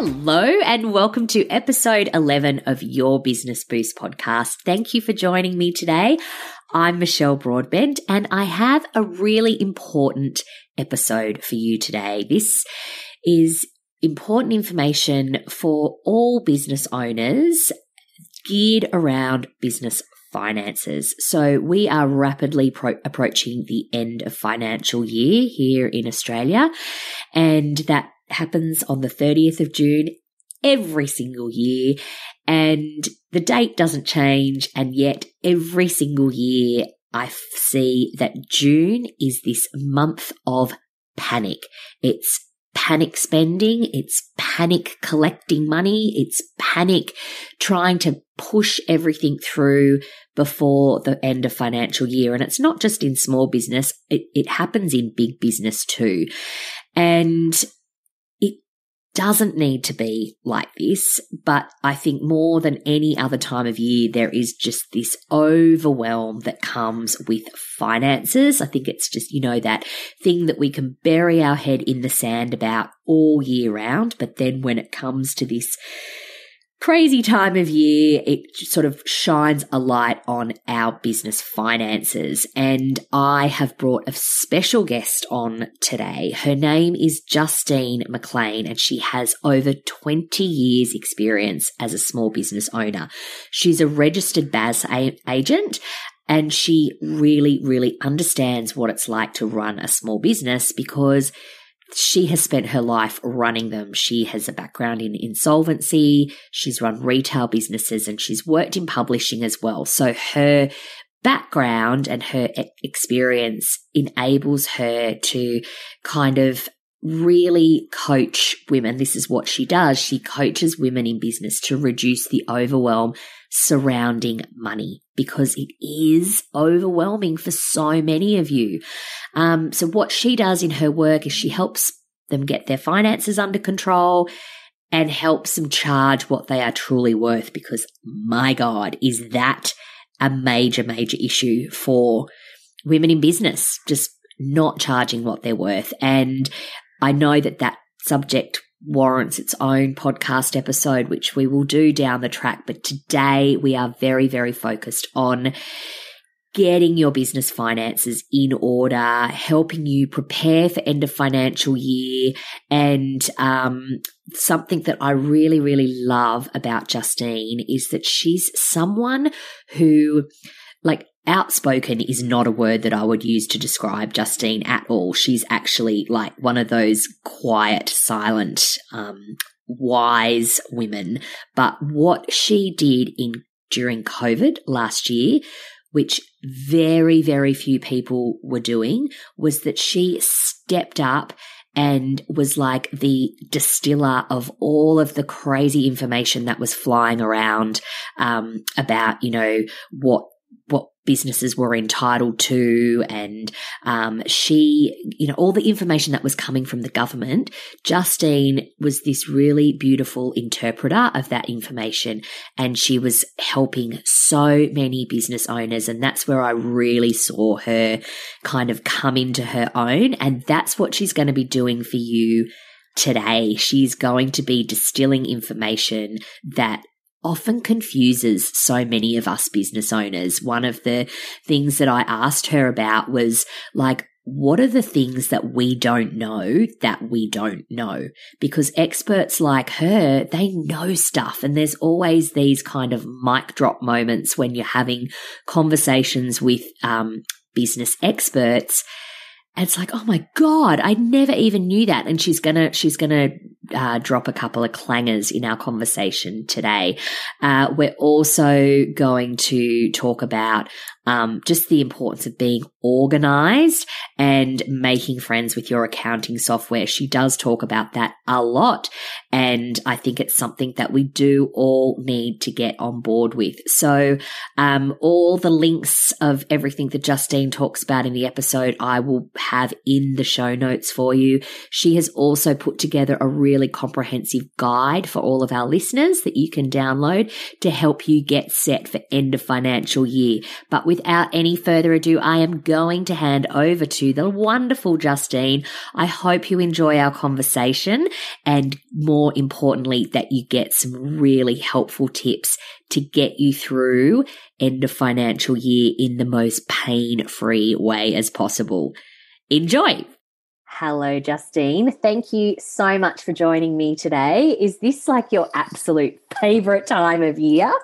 Hello, and welcome to episode 11 of your Business Boost podcast. Thank you for joining me today. I'm Michelle Broadbent, and I have a really important episode for you today. This is important information for all business owners geared around business finances. So we are rapidly pro- approaching the end of financial year here in Australia, and that happens on the 30th of June every single year. And the date doesn't change. And yet every single year I see that June is this month of panic. It's panic spending. It's panic collecting money. It's panic trying to push everything through before the end of financial year. And it's not just in small business. It, it happens in big business too. And doesn't need to be like this, but I think more than any other time of year, there is just this overwhelm that comes with finances. I think it's just, you know, that thing that we can bury our head in the sand about all year round. But then when it comes to this crazy time of year, it sort of shines a light on our business finances. And I have brought a special guest on today. Her name is Justine McLean, and she has over 20 years' experience as a small business owner. She's a registered BAS agent. And she really, really understands what it's like to run a small business because she has spent her life running them. She has a background in insolvency. She's run retail businesses and she's worked in publishing as well. So her background and her experience enables her to kind of really coach women. This is what she does. She coaches women in business to reduce the overwhelm surrounding money because it is overwhelming for so many of you. Um, so what she does in her work is she helps them get their finances under control and helps them charge what they are truly worth because my God, is that a major, major issue for women in business, just not charging what they're worth. And I know that that subject warrants its own podcast episode, which we will do down the track. But today we are very, very focused on getting your business finances in order, helping you prepare for end of financial year. And um, something that I really, really love about Justine is that she's someone who, like, outspoken is not a word that I would use to describe Justine at all. She's actually like one of those quiet, silent, um, wise women. But what she did in during COVID last year, which very, very few people were doing, was that she stepped up and was like the distiller of all of the crazy information that was flying around um, about, you know, what what businesses were entitled to and um, she you know all the information that was coming from the government justine was this really beautiful interpreter of that information and she was helping so many business owners and that's where i really saw her kind of come into her own and that's what she's going to be doing for you today. She's going to be distilling information that often confuses so many of us business owners. One of the things that I asked her about was like, what are the things that we don't know that we don't know? Because experts like her, they know stuff. And there's always these kind of mic drop moments when you're having conversations with um, business experts it's like, oh my God, I never even knew that. And she's gonna, she's gonna uh, drop a couple of clangers in our conversation today. Uh, we're also going to talk about um, just the importance of being organized and making friends with your accounting software. She does talk about that a lot. And I think it's something that we do all need to get on board with. So, um, all the links of everything that Justine talks about in the episode, I will have in the show notes for you. She has also put together a really comprehensive guide for all of our listeners that you can download to help you get set for end of financial year. But without any further ado, I am going to hand over to the wonderful Justine. I hope you enjoy our conversation and more importantly, that you get some really helpful tips to get you through end of financial year in the most pain free way as possible. Enjoy! Hello, Justine. Thank you so much for joining me today. Is this like your absolute favorite time of year?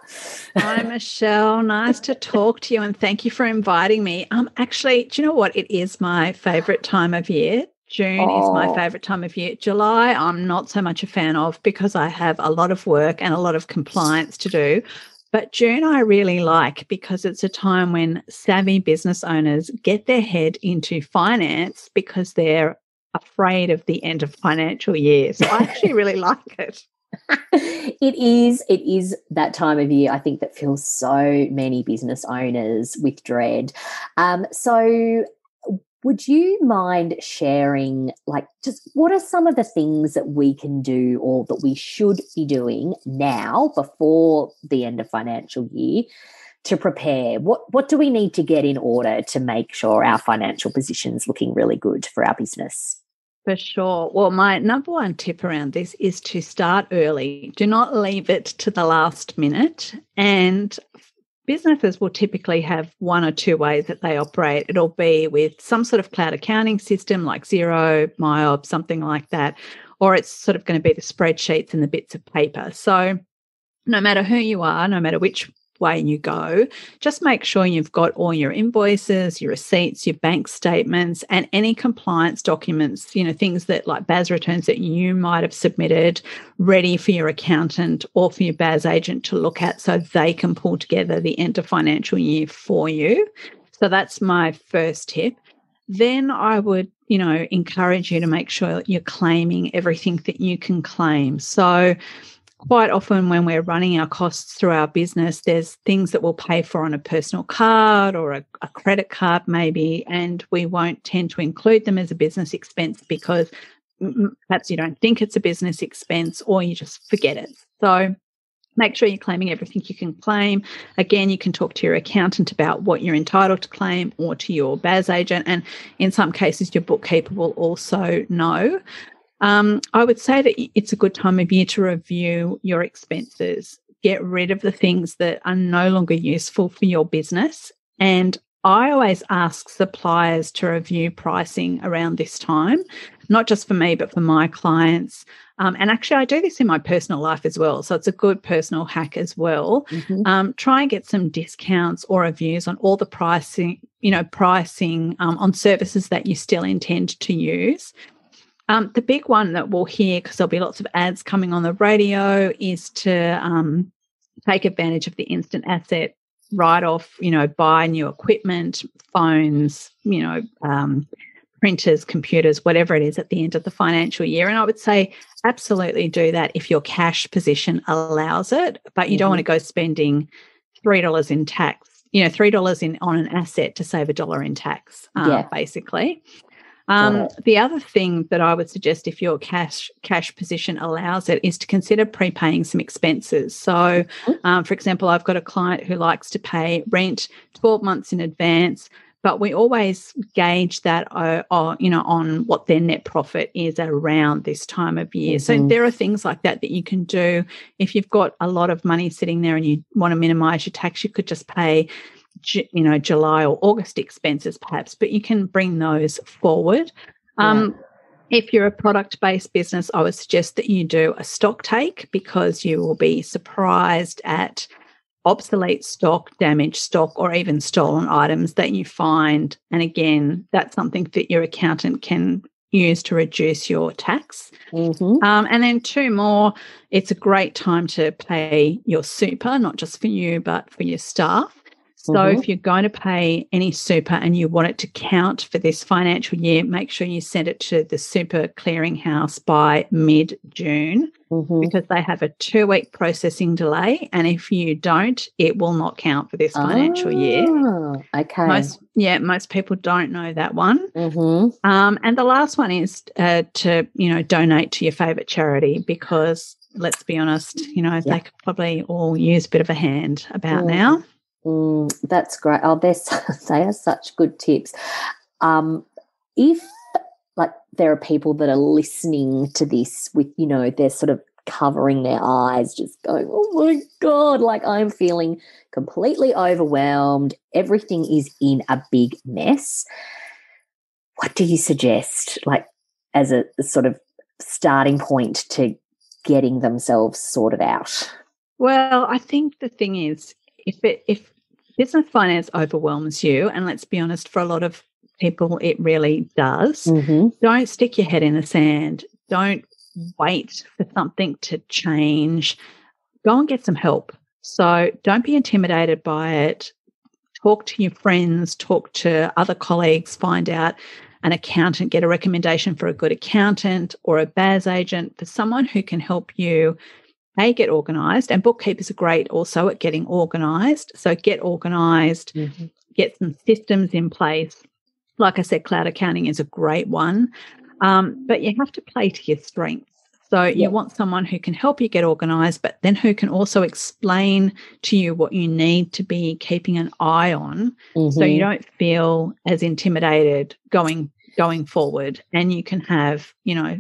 Hi, Michelle. Nice to talk to you and thank you for inviting me. Um, actually, do you know what? It is my favorite time of year. June oh. is my oh. favorite time of year. July, I'm not so much a fan of because I have a lot of work and a lot of compliance to do. But June, I really like because it's a time when savvy business owners get their head into finance because they're afraid of the end of financial year. So I actually really like it. it is it is that time of year i think that feels so many business owners with dread um, so would you mind sharing, like, just what are some of the things that we can do or that we should be doing now before the end of financial year to prepare? What what do we need to get in order to make sure our financial position is looking really good for our business? For sure. Well, my number one tip around this is to start early. Do not leave it to the last minute. And businesses will typically have one or two ways that they operate. It'll be with some sort of cloud accounting system like Xero, MYOB, something like that, or it's sort of going to be the spreadsheets and the bits of paper. So no matter who you are, no matter which way you go, just make sure you've got all your invoices, your receipts, your bank statements, and any compliance documents, you know, things that like BAS returns that you might have submitted ready for your accountant or for your BAS agent to look at so they can pull together the end of financial year for you. So that's my first tip. Then I would, you know, encourage you to make sure you're claiming everything that you can claim. So, quite often when we're running our costs through our business, there's things that we'll pay for on a personal card or a, a, credit card, maybe, and we won't tend to include them as a business expense because perhaps you don't think it's a business expense or you just forget it. So make sure you're claiming everything you can claim. Again, you can talk to your accountant about what you're entitled to claim or to your BAS agent. And in some cases, your bookkeeper will also know. Um, I would say that it's a good time of year to review your expenses, get rid of the things that are no longer useful for your business. And I always ask suppliers to review pricing around this time, not just for me, but for my clients. Um, and actually, I do this in my personal life as well. So it's a good personal hack as well. Mm-hmm. Um, try and get some discounts or reviews on all the pricing, you know, pricing um, on services that you still intend to use. Um, the big one that we'll hear, because there'll be lots of ads coming on the radio, is to um, take advantage of the instant asset write off, you know, buy new equipment, phones, you know, um, printers, computers, whatever it is at the end of the financial year. And I would say absolutely do that if your cash position allows it, but you mm-hmm. don't want to go spending $3 in tax you know, three dollars in on an asset to save a dollar in tax, uh, yeah. basically. Um, the other thing that I would suggest, if your cash cash position allows it, is to consider prepaying some expenses. So, mm-hmm. um, for example, I've got a client who likes to pay rent twelve months in advance, but we always gauge that, uh, uh, you know, on what their net profit is around this time of year. Mm-hmm. So there are things like that that you can do if you've got a lot of money sitting there and you want to minimize your tax. You could just pay you know July or August expenses perhaps, but you can bring those forward. Yeah. Um, if you're a product based business, I would suggest that you do a stock take because you will be surprised at obsolete stock, damaged stock, or even stolen items that you find. And again, that's something that your accountant can use to reduce your tax. Mm-hmm. Um, and then two more, it's a great time to pay your super, not just for you, but for your staff. So mm-hmm. if you're going to pay any super and you want it to count for this financial year, make sure you send it to the super clearinghouse by mid June mm-hmm. because they have a two week processing delay. And if you don't, it will not count for this financial oh, year. Ah, okay. Most, yeah, most people don't know that one. Mm-hmm. Um, and the last one is uh, to, you know, donate to your favorite charity because let's be honest, you know, they could probably all use a bit of a hand about mm. now. Mm, that's great. Oh, they're, they are such good tips. Um, if like there are people that are listening to this with, you know, they're sort of covering their eyes, just going, oh my God, like I'm feeling completely overwhelmed. Everything is in a big mess. What do you suggest, like, as a, a sort of starting point to getting themselves sorted out? Well, I think the thing is, if it, if business finance overwhelms you, and let's be honest, for a lot of people, it really does. Mm-hmm. Don't stick your head in the sand. Don't wait for something to change. Go and get some help. So don't be intimidated by it. Talk to your friends, talk to other colleagues, find out an accountant, get a recommendation for a good accountant or a BAS agent for someone who can help you a get organized and bookkeepers are great also at getting organized. So get organized mm-hmm. get some systems in place. Like i said cloud accounting is a great one. Um, but you have to play to your strengths. So you want someone who can help you get organized but then who can also explain to you what you need to be keeping an eye on. Mm-hmm. so you mm-hmm. don't feel as intimidated going going forward. And you can have you know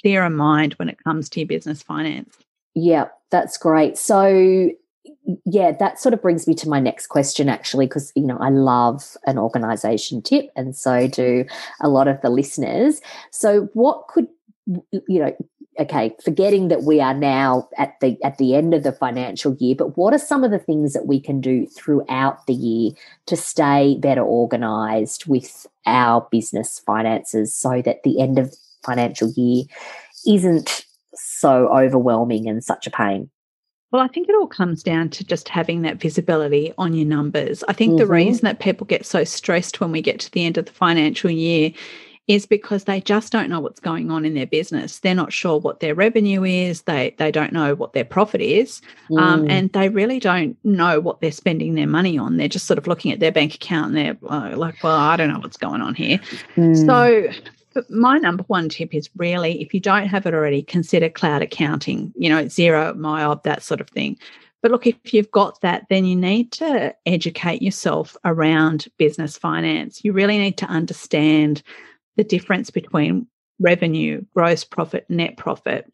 clearer mind when it comes to your business finance yeah, that's great. So, yeah, that sort of brings me to my next question, actually, because, you know, I love an organization tip, and so do mm-hmm. a lot of the listeners. So, what could, you know, okay forgetting that we are now at the at the end of the financial year but what are some of the things that we can do throughout the year to stay better organized with our business finances so that the end of financial year isn't so overwhelming and such a pain? Well, I think it all comes down to just having that visibility on your numbers. I think mm-hmm. the reason that people get so stressed when we get to the end of the financial year is because they just don't know what's going on in their business. They're not sure what their revenue is. They they don't know what their profit is, um, mm. um, and they really don't know what they're spending their money on. They're just sort of looking at their bank account and they're uh, like, "Well, I don't know what's going on here." Mm. So but my number one tip is really if you don't have it already, consider cloud accounting, you know, Xero, MYOB, that sort of thing. But look, if you've got that, then you need to educate yourself around business finance. You really need to understand the difference between revenue, gross profit, net profit,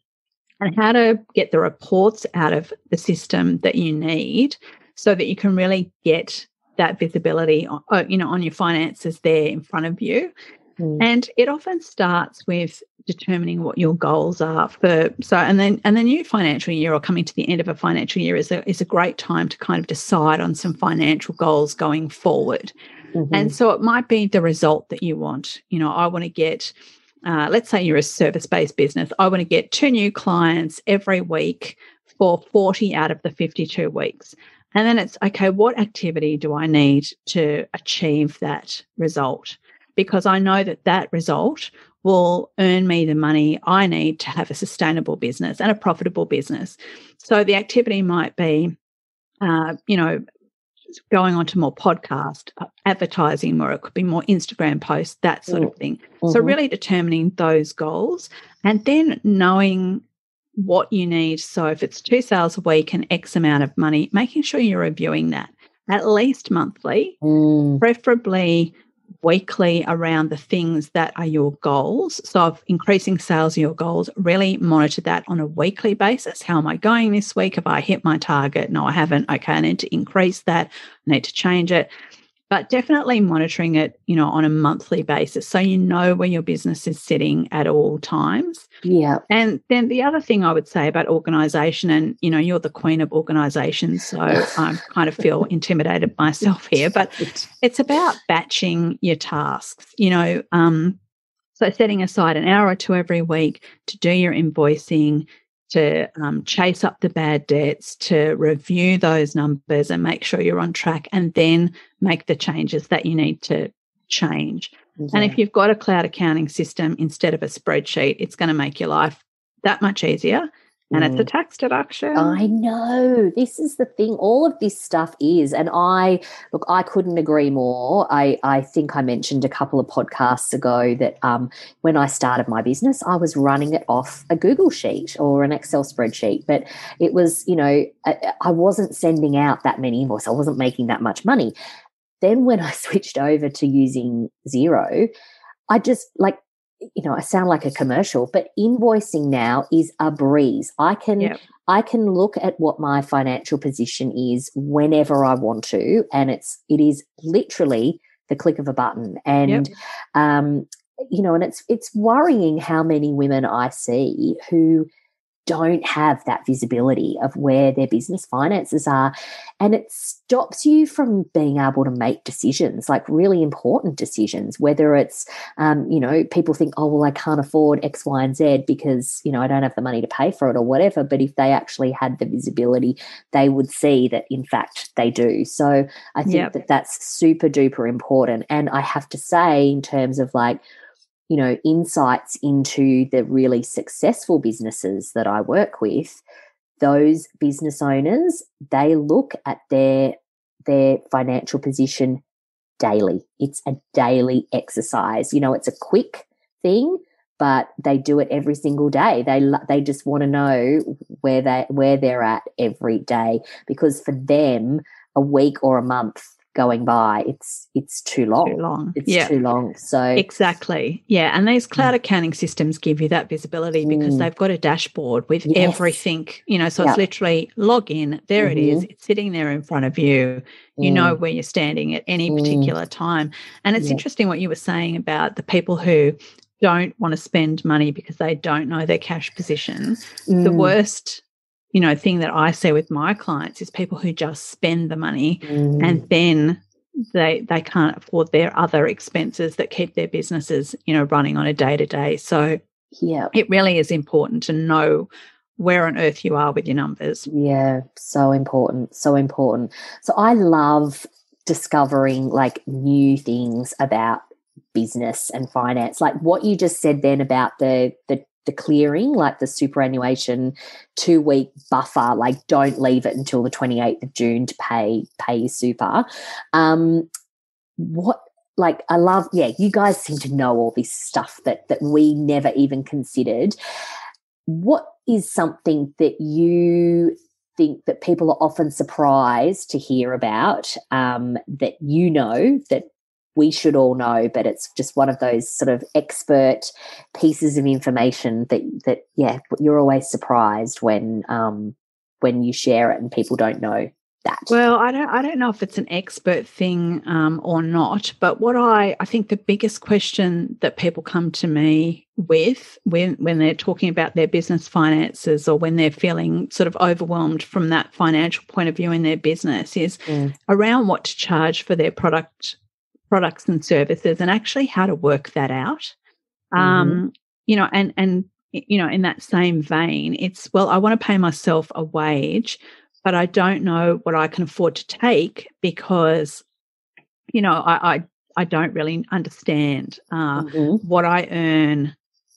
and how to get the reports out of the system that you need so that you can really get that visibility uh, you know on your finances there in front of you Mm. And it often starts with determining what your goals are for so and then and the new financial year or coming to the end of a financial year is a is a great time to kind of decide on some financial goals going forward. Mm-hmm. And so it might be the result that you want. You know, I want to get uh, let's say you're a service based business. I want to get two new clients every week for 40 out of the 52 weeks. And then it's okay, what activity do I need to achieve that result? Because I know that that result will earn me the money I need to have a sustainable business and a profitable business. So the activity might be, uh, you know, going on to more podcast uh, advertising, or it could be more Instagram posts, that sort of mm. thing. Mm-hmm. So really determining those goals and then knowing what you need. So if it's two sales a week and X amount of money, making sure you're reviewing that at least monthly, mm. preferably weekly around the things that are your goals. So, if increasing sales your goals, really monitor that on a weekly basis. How am I going this week? Have I hit my target? No, I haven't. Okay, I need to increase that. I need to change it but definitely monitoring it, you know, on a monthly basis so you know where your business is sitting at all times. Yeah. And then the other thing I would say about organization and you know, you're the queen of organization, so I kind of feel intimidated myself here, but it's about batching your tasks. You know, um so setting aside an hour or two every week to do your invoicing, to um, chase up the bad debts, to review those numbers and make sure you're on track, and then make the changes that you need to change. Yeah. And if you've got a cloud accounting system instead of a spreadsheet, it's going to make your life that much easier and it's a mm. tax deduction. I know. This is the thing. All of this stuff is. And I look, I couldn't agree more. I, I think I mentioned a couple of podcasts ago that um, when I started my business, I was running it off a Google sheet or an Excel spreadsheet. But it was, you know, I, I wasn't sending out that many invoices. I wasn't making that much money. Then when I switched over to using Xero, I just like you know, I sound like a commercial, but invoicing now is a breeze. I can yep. I can look at what my financial position is whenever I want to, and it's it is literally the click of a button. And yep. um, you know, and it's it's worrying how many women I see who don't have that visibility of where their business finances are. And it stops you from being able to make decisions, like really important decisions, whether it's, um, you know, people think, oh, well, I can't afford X, Y, and Z because, you know, I don't have the money to pay for it or whatever. But if they actually had the visibility, they would see that, in fact, they do. So I think yep. that that's super duper important. And I have to say, in terms of like, you know insights into the really successful businesses that I work with those business owners they look at their their financial position daily. It's a daily exercise. You know it's a quick thing but they do it every single day. They they just want to know where they where they're at every day because for them a week or a month going by it's it's too long too long it's yeah. too long so exactly yeah and these cloud mm. accounting systems give you that visibility because mm. they've got a dashboard with yes. everything you know so yep. it's literally log in there mm-hmm. it is mm-hmm. it's sitting there in front of you you mm. know where you're standing at any mm. particular time and it's yeah. interesting what you were saying about the people who don't want to spend money because they don't know their cash position the mm. worst you know thing that I see with my clients is people who just spend the money mm. and then they they can't afford their other expenses that keep their businesses you know running on a day to day so yeah it really is important to know where on earth you are with your numbers. Yeah so important so important. So i love discovering like new things about business and finance. Like what you just said then about the the the clearing, like the superannuation two week buffer, like don't leave it until the 28th of June to pay pay your super. Um, what like I love, yeah, you guys seem to know all this stuff that that we never even considered. What is something that you think that people are often surprised to hear about um, that you know that we should all know, but it's just one of those sort of expert pieces of information that that yeah, you're always surprised when um when you share it and people don't know that. Well, I don't I don't know if it's an expert thing um, or not, but what I I think the biggest question that people come to me with when when they're talking about their business finances or when they're feeling sort of overwhelmed from that financial point of view in their business is mm. around what to charge for their product products and services and actually how to work that out. Mm-hmm. Um, you know, and and you know, in that same vein, it's well, I want to pay myself a wage, but I don't know what I can afford to take because, you know, I I, I don't really understand uh, mm-hmm. what I earn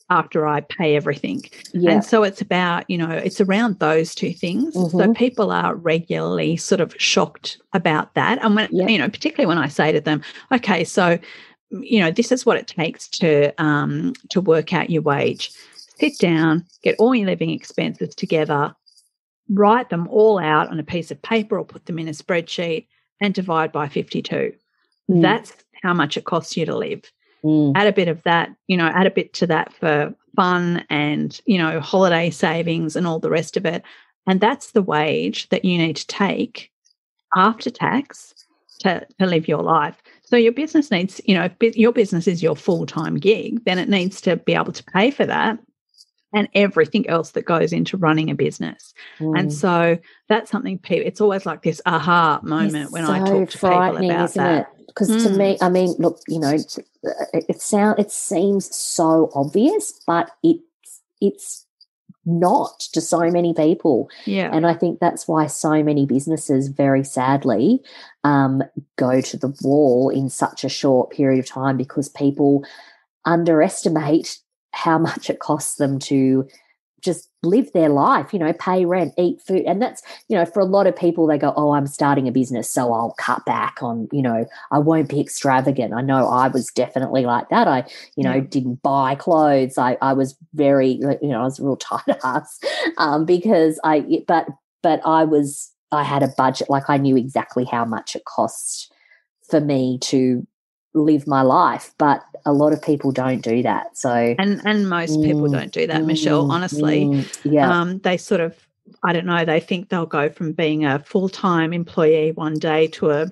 after I pay everything. Yeah. And so it's about, you know, it's around those two things. Mm-hmm. So people are regularly sort of shocked about that. And when, yeah. you know, particularly when I say to them, okay, so, you know, this is what it takes to um, to work out your wage. Sit down, get all your living expenses together, write them all out on a piece of paper or put them in a spreadsheet and divide by 52. Mm. That's how much it costs you to live. Mm. Add a bit of that, you know, add a bit to that for fun and, you know, holiday savings and all the rest of it. And that's the wage that you need to take after tax to, to live your life. So your business needs, you know, if your business is your full time gig, then it needs to be able to pay for that and everything else that goes into running a business. Mm. And so that's something people, it's always like this aha moment it's when so I talk to people about that. Because mm. to me, I mean, look, you know, it, it sound it seems so obvious, but it it's not to so many people. Yeah. And I think that's why so many businesses, very sadly, um, go to the wall in such a short period of time because people underestimate how much it costs them to just live their life, you know, pay rent, eat food. And that's, you know, for a lot of people, they go, Oh, I'm starting a business, so I'll cut back on, you know, I won't be extravagant. I know I was definitely like that. I, you know, yeah. didn't buy clothes. I, I was very, you know, I was a real tight ass um, because I, but, but I was, I had a budget, like I knew exactly how much it cost for me to live my life but a lot of people don't do that. So and and most mm, people don't do that mm, michelle honestly. mm, yeah. Um, they sort of i don't know they think they'll go from being a full-time employee one day to a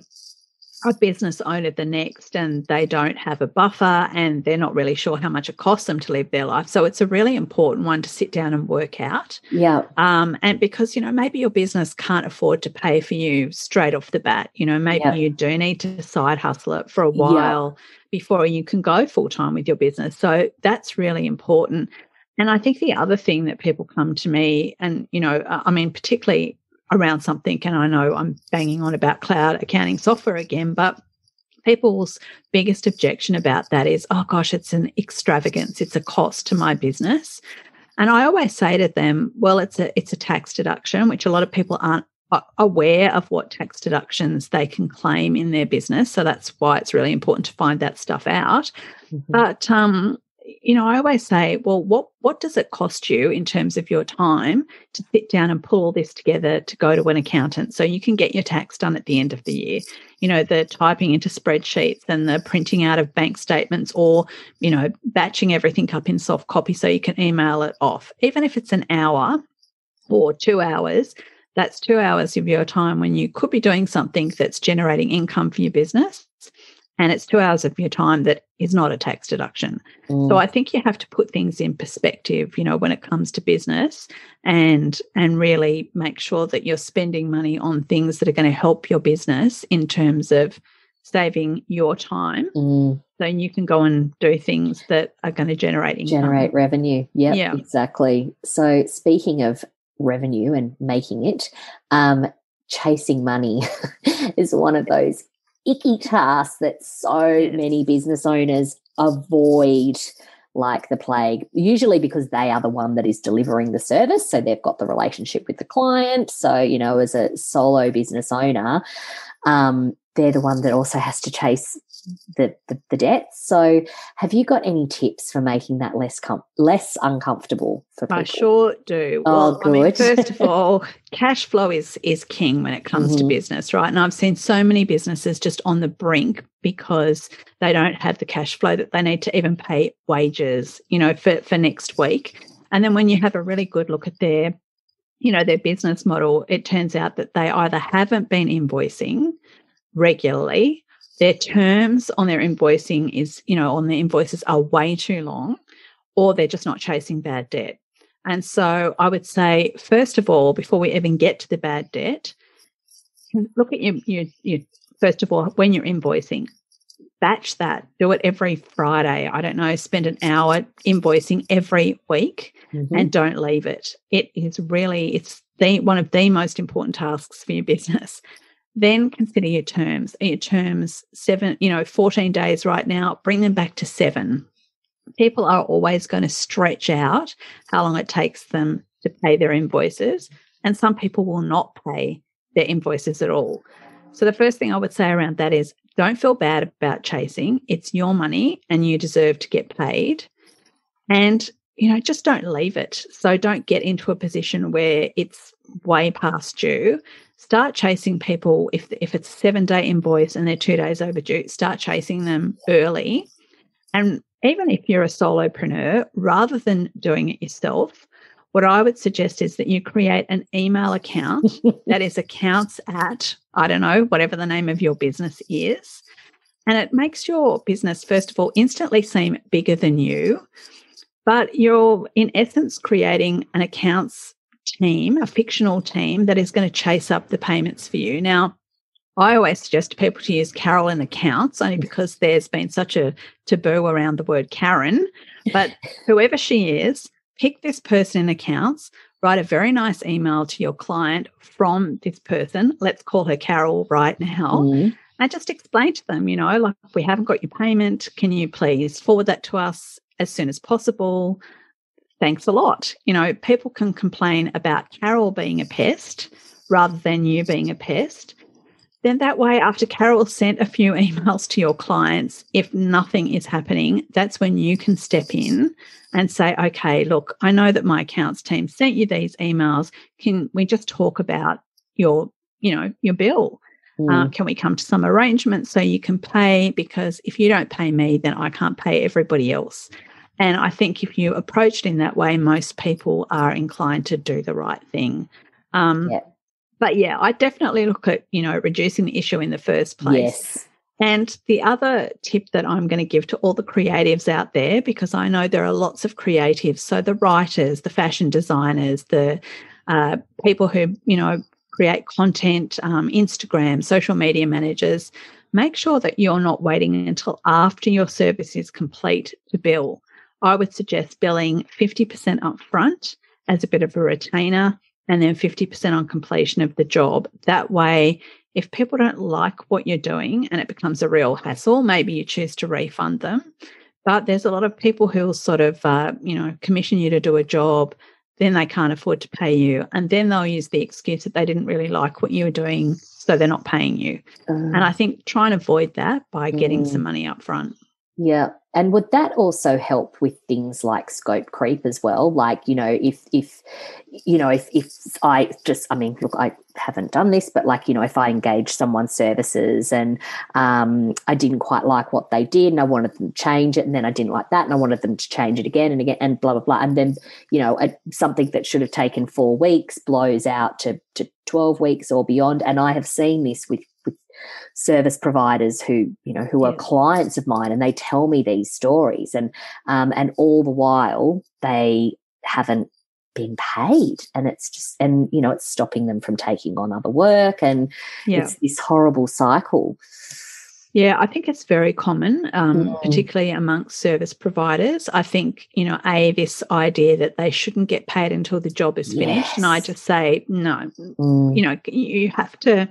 a business owner the next and they don't have a buffer and they're not really sure how much it costs them to live their life. So it's a really important one to sit down and work out. Yeah. Um, and because, you know, maybe your business can't afford to pay for you straight off the bat. You know, maybe yeah. you do need to side hustle it for a while yeah. before you can go full time with your business. So that's really important. And I think the other thing that people come to me, and, you know, I mean, particularly around something. And I know I'm banging on about cloud accounting software again, but people's biggest objection about that is, oh gosh, it's an extravagance, it's a cost to my business. And I always say to them, well, it's a it's a tax deduction, which a lot of people aren't aware of what tax deductions they can claim in their business. So that's why it's really important to find that stuff out. Mm-hmm. But um, you know, I always say, well, what what does it cost you in terms of your time to sit down and pull all this together to go to an accountant so you can get your tax done at the end of the year? You know, the typing into spreadsheets and the printing out of bank statements or, you know, batching everything up in soft copy so you can email it off. Even if it's an hour or two hours, that's two hours of your time when you could be doing something that's generating income for your business and it's two hours of your time that is not a tax deduction. Mm. So I think you have to put things in perspective, you know, when it comes to business and and really make sure that you're spending money on things that are going to help your business in terms of saving your time mm. so you can go and do things that are going to generate income. generate revenue yep, yeah exactly so speaking of revenue and making it um chasing money is one of those icky task that so yes. many business owners avoid like the plague, usually because they are the one that is delivering the service. So they've got the relationship with the client. So, you know, as a solo business owner, um, they're the one that also has to chase the, the, the debts. So, have you got any tips for making that less com- less uncomfortable for people? I sure do. Oh, well, good. I mean, first of all, cash flow is is king when it comes mm-hmm. to business, right? And I've seen so many businesses just on the brink because they don't have the cash flow that they need to even pay wages, you know, for for next week. And then when you have a really good look at their you know their business model it turns out that they either haven't been invoicing regularly their terms on their invoicing is, you know, on the invoices are way too long, or they're just not chasing bad debt. And so I would say, first of all, before we even get to the bad debt, look at your, your, your first of all, when you're invoicing, batch that, do it every Friday. I don't know, spend an hour invoicing every week mm-hmm. and don't leave it. It is really, it's the, one of the most important tasks for your business then consider your terms. Uh, your terms seven, you know, 14 days right now, bring them back to seven. People are always going to stretch out how long it takes them to pay their invoices. And some people will not pay their invoices at all. So the first thing I would say around that is don't feel bad about chasing. It's your money and you deserve to get paid. And, you know, just don't leave it. So don't get into a position where it's way past due. Start chasing people if if it's a seven day invoice and they're two days overdue start chasing them early. And even if you're a solopreneur rather than doing it yourself what i would suggest is that you create an email account that is accounts at i don't know whatever the name of your business is. And it makes your business first of all instantly seem bigger than you but you're in essence creating an accounts team, a fictional team that is going to chase up the payments for you. Now, I always suggest to people to use Carol in accounts only because there's been such a taboo around the word Karen. But whoever she is, pick this person in accounts, write a very nice email to your client from this person. Let's call her Carol right now. Mm. And just explain to them, you know, like we haven't got your payment. Can you please forward that to us as soon as possible? Thanks a lot. You know, people can complain about Carol being a pest rather than you being a pest then that way, after Carol sent a few emails to your clients, if nothing is happening, that's when you can step in and say, okay, look, I know that my accounts team sent you these emails. Can we just talk about your, you know, your bill? Mm. Uh, can we come to some arrangement so you can pay? Because if you don't pay me, then I can't pay everybody else. And I think if you approach it in that way, most people are inclined to do the right thing. Um, yeah but yeah, I definitely look at, you know, reducing the issue in the first place. Yes. And the other tip that I'm going to give to all the creatives out there, because I know there are lots of creatives, so the writers, the fashion designers, the uh, people who, you know, create content, um, Instagram, social media managers, make sure that you're not waiting until after your service is complete to bill. I would suggest billing 50% upfront as a bit of a retainer and then 50% on completion of the job. That way, if people don't like what you're doing and it becomes a real hassle, maybe you choose to refund them. But there's a lot of people who will sort of, uh, you know, commission you to do a job, then they can't afford to pay you. And then they'll use the excuse that they didn't really like what you were doing, so they're not paying you. And I think try and avoid that by getting mm. some money up front. Yeah. And would that also help with things like scope creep as well? Like, you know, if if you know, if if I just I mean, look, I haven't done this, but like, you know, if I engage someone's services and um I didn't quite like what they did and I wanted them to change it and then I didn't like that and I wanted them to change it again and again and blah blah blah. And then, you know, something that should have taken four weeks blows out to to 12 weeks or beyond. And I have seen this with service providers who you know who are clients of mine and they tell me these stories and um, and all the while they haven't been paid and it's just and you know it's stopping them from taking on other work and yeah. it's this horrible cycle yeah, I think it's very common, um, mm. particularly amongst service providers. I think, you know, A, this idea that they shouldn't get paid until the job is finished. Yes. And I just say, no, mm. you know, you have to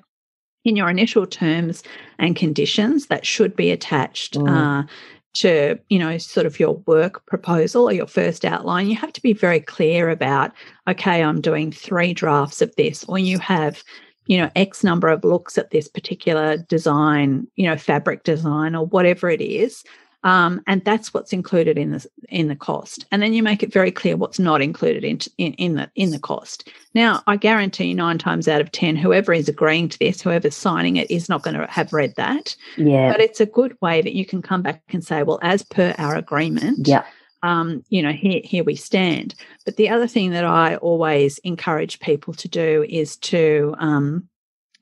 in your initial terms and conditions that should be attached mm. uh, to you know sort of your work proposal or your first outline you have to be very clear about okay i'm doing three drafts of this or you have you know x number of looks at this particular design you know fabric design or whatever it is um, and that's what's included in the in the cost. And then you make it very clear what's not included in, in in the in the cost. Now, I guarantee nine times out of ten, whoever is agreeing to this, whoever's signing it, is not going to have read that. Yeah. But it's a good way that you can come back and say, well, as per our agreement. Yeah. Um, you know, here here we stand. But the other thing that I always encourage people to do is to um,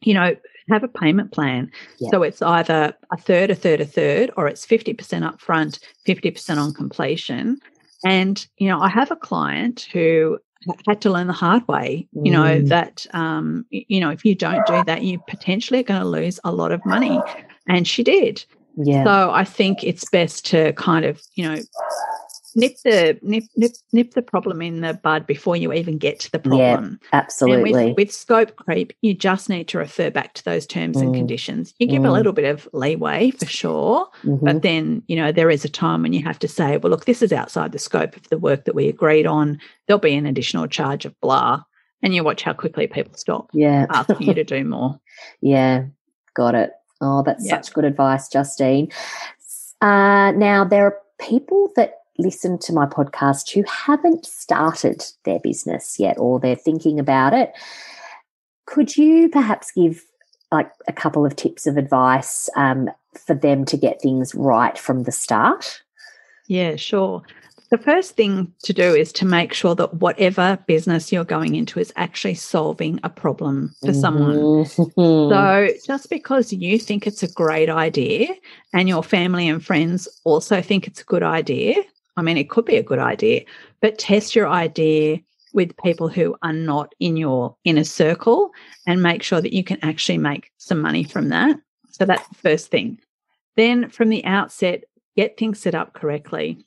you know, have a payment plan. So it's either a third, a third, a third, or it's 50% upfront, 50% on completion. And, you know, I have a client who had to learn the hard way, you know, mm. that, um, you know, if you don't do that, you potentially are going to lose a lot of money. And she did. Yeah. So I think it's best to kind of, you know, nip the nip nip nip the problem in the bud before you even get to the problem. Yeah, absolutely. With, with, scope creep, you just need to refer back to those terms mm. and conditions. You give mm. a little bit of leeway for sure, mm-hmm. but then you know there is a time when you have to say, well, look, this is outside the scope of the work that we agreed on. There'll be an additional charge of blah, and you watch how quickly people stop. Yeah, asking you to do more. Yeah, got it. Oh, that's such good advice, Justine. Uh, now there are people that listen to my podcast who haven't started their business yet or they're thinking about it, could you perhaps give like a couple of tips of advice um, for them to get things right from the start? Yeah, sure. The first thing to do is to make sure that whatever business you're going into is actually solving a problem for someone. Mm-hmm. So, just because you think it's a great idea and your family and friends also think it's a good idea I mean, it could be a good idea, but test your idea with people who are not in your inner circle and make sure that you can actually make some money from that. So that's the first thing. Then from the outset, get things set up correctly.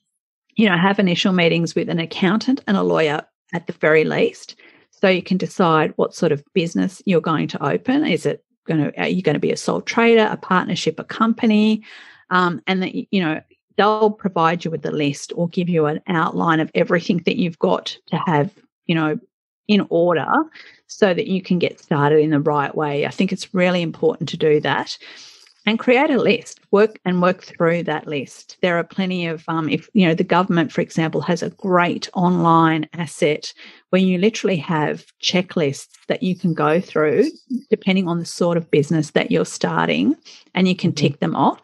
you know, have initial meetings with an accountant and a lawyer at the very least. So you can decide what sort of business you're going to open. Is it going to, are you going to be a sole trader, a partnership, a company? Um, and that, you know, they'll provide you with the list or give you an outline of everything that you've got to have, you know, in order so that you can get started in the right way. I think it's really important to do that and create a list work and work through that list there are plenty of um, if you know the government for example has a great online asset where you literally have checklists that you can go through depending on the sort of business that you're starting and you can mm-hmm. tick them off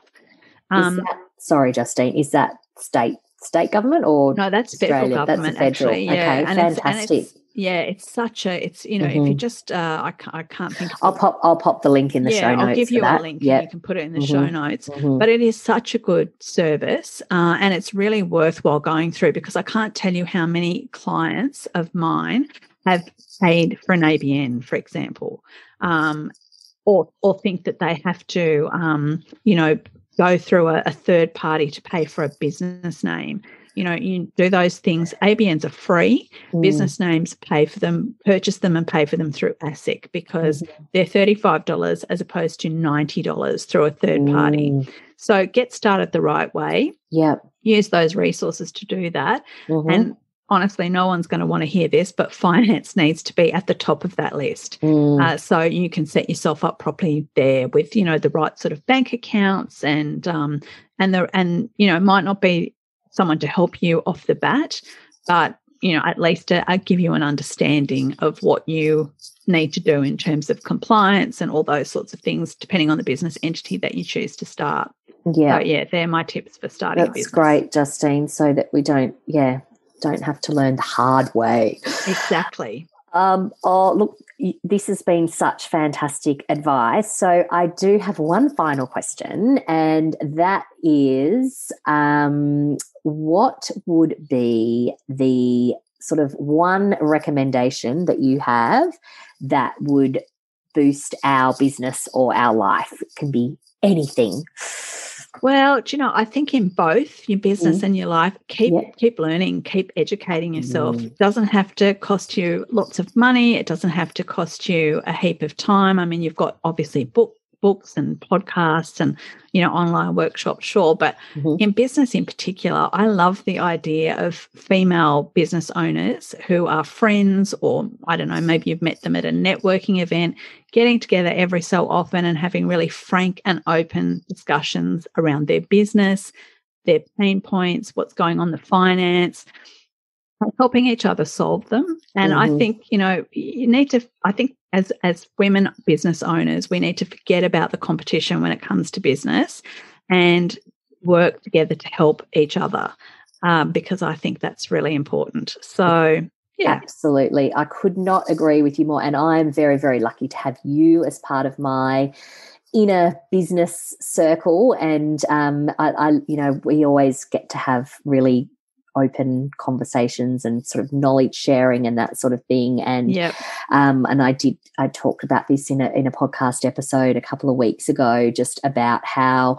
um, that, sorry justine is that state state government or no that's Australia? federal government that's federal. actually yeah okay, and fantastic it's, it's, yeah, it's such a it's you know mm-hmm. if you mm-hmm. just uh, I can't I can't think. I'll pop I'll pop the link in the yeah, show notes. I'll give you a link. Yeah, you can put it in the mm-hmm. show notes. Mm-hmm. But it is such a good service, uh, and it's really worthwhile going through because I can't tell you how many clients of mine have paid for an ABN, for example, um, or or think that they have to um, you know go through a, a third party to pay for a business name you know, you do those things. ABNs are free. Mm. Business names pay for them, purchase them and pay for them through ASIC because mm. they're $35 as opposed to $90 through a third party. Mm. So get started the right way. Yeah. Use those resources to do that. Mm-hmm. And honestly, no one's going to want to hear this, but finance needs to be at the top of that list. Mm. Uh, so you can set yourself up properly there with, you know, the right sort of bank accounts and, um, and the, and, you know, it might not be someone to help you off the bat, but you know, at least uh, give you an understanding of what you need to do in terms of compliance and all those sorts of things, depending on the business entity that you choose to start. Yeah, so, yeah, they're my tips for starting. That's great, Justine. So that we don't, yeah, don't have to learn the hard way. Exactly. Um, oh, look, this has been such fantastic advice. So, I do have one final question, and that is um, what would be the sort of one recommendation that you have that would boost our business or our life? It can be anything. Well, do you know, I think in both your business mm. and your life, keep yeah. keep learning, keep educating yourself. Mm. It doesn't have to cost you lots of money. It doesn't have to cost you a heap of time. I mean, you've got obviously book books and podcasts and you know online workshops sure but mm-hmm. in business in particular i love the idea of female business owners who are friends or i don't know maybe you've met them at a networking event getting together every so often and having really frank and open discussions around their business their pain points what's going on the finance helping each other solve them and mm-hmm. i think you know you need to i think as as women business owners we need to forget about the competition when it comes to business and work together to help each other um, because i think that's really important so yeah. Absolutely. I could not agree with you more. And I'm very, very lucky to have you as part of my inner business circle. And um, I, I, you know, we always get to have really open conversations and sort of knowledge sharing and that sort of thing. And yep. um, and I did I talked about this in a in a podcast episode a couple of weeks ago, just about how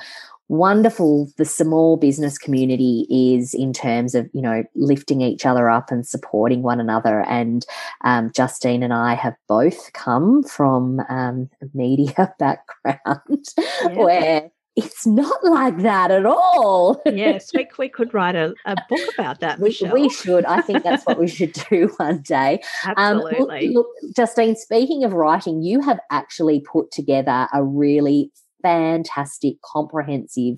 wonderful the small business community is in terms of you know lifting each other up and supporting one another and um, justine and i have both come from um, a media background yeah. where it's not like that at all. yes, we, we could write a, a book about that, Michelle. We, we should. I think that's what we should do one day. Absolutely. Um, look, look, Justine, speaking of writing, you have actually put together a really fantastic, comprehensive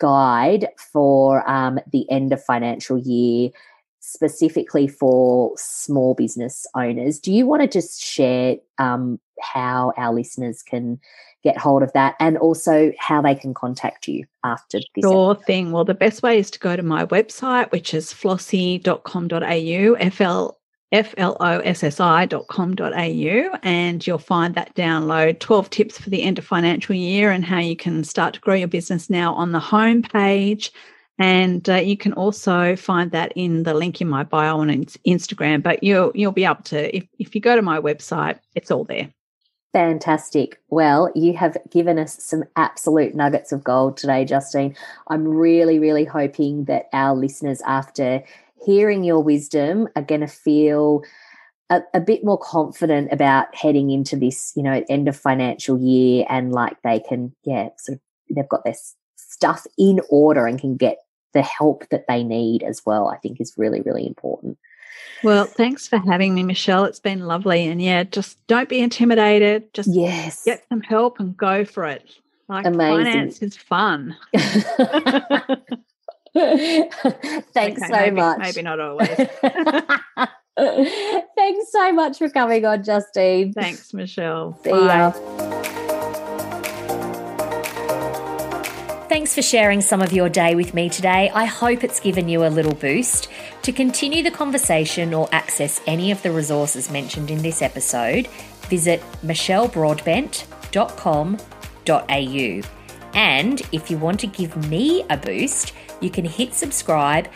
guide for um, the end of financial year specifically for small business owners. Do you want to just share um, how our listeners can get hold of that and also how they can contact you after this. Sure episode. thing. Well, the best way is to go to my website, which is flossie.com.au, FL flossi.com.au and you'll find that download 12 tips for the end of financial year and how you can start to grow your business now on the home page and uh, you can also find that in the link in my bio on Instagram but you'll you'll be able to if, if you go to my website it's all there Fantastic. Well, you have given us some absolute nuggets of gold today, Justine. I'm really, really hoping that our listeners, after hearing your wisdom, are going to feel a, a, bit more confident about heading into this, you know, end of financial year and like they can, yeah, sort of, they've got their stuff in order and can get the help that they need as well, I think is really, really important. Well, thanks for having me, Michelle. It's been lovely. And yeah, just don't be intimidated. Just yes. get some help and go for it. Like Amazing. finance is fun. Thanks okay, so maybe, much. Maybe not always. Thanks so much for coming on, Justine. Thanks, Michelle. See Bye. ya. Thanks for sharing some of your day with me today. I hope it's given you a little boost. To continue the conversation or access any of the resources mentioned in this episode, visit michellebroadbent.com.au. And if you want to give me a boost, you can hit subscribe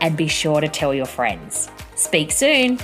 and be sure to tell your friends. Speak soon.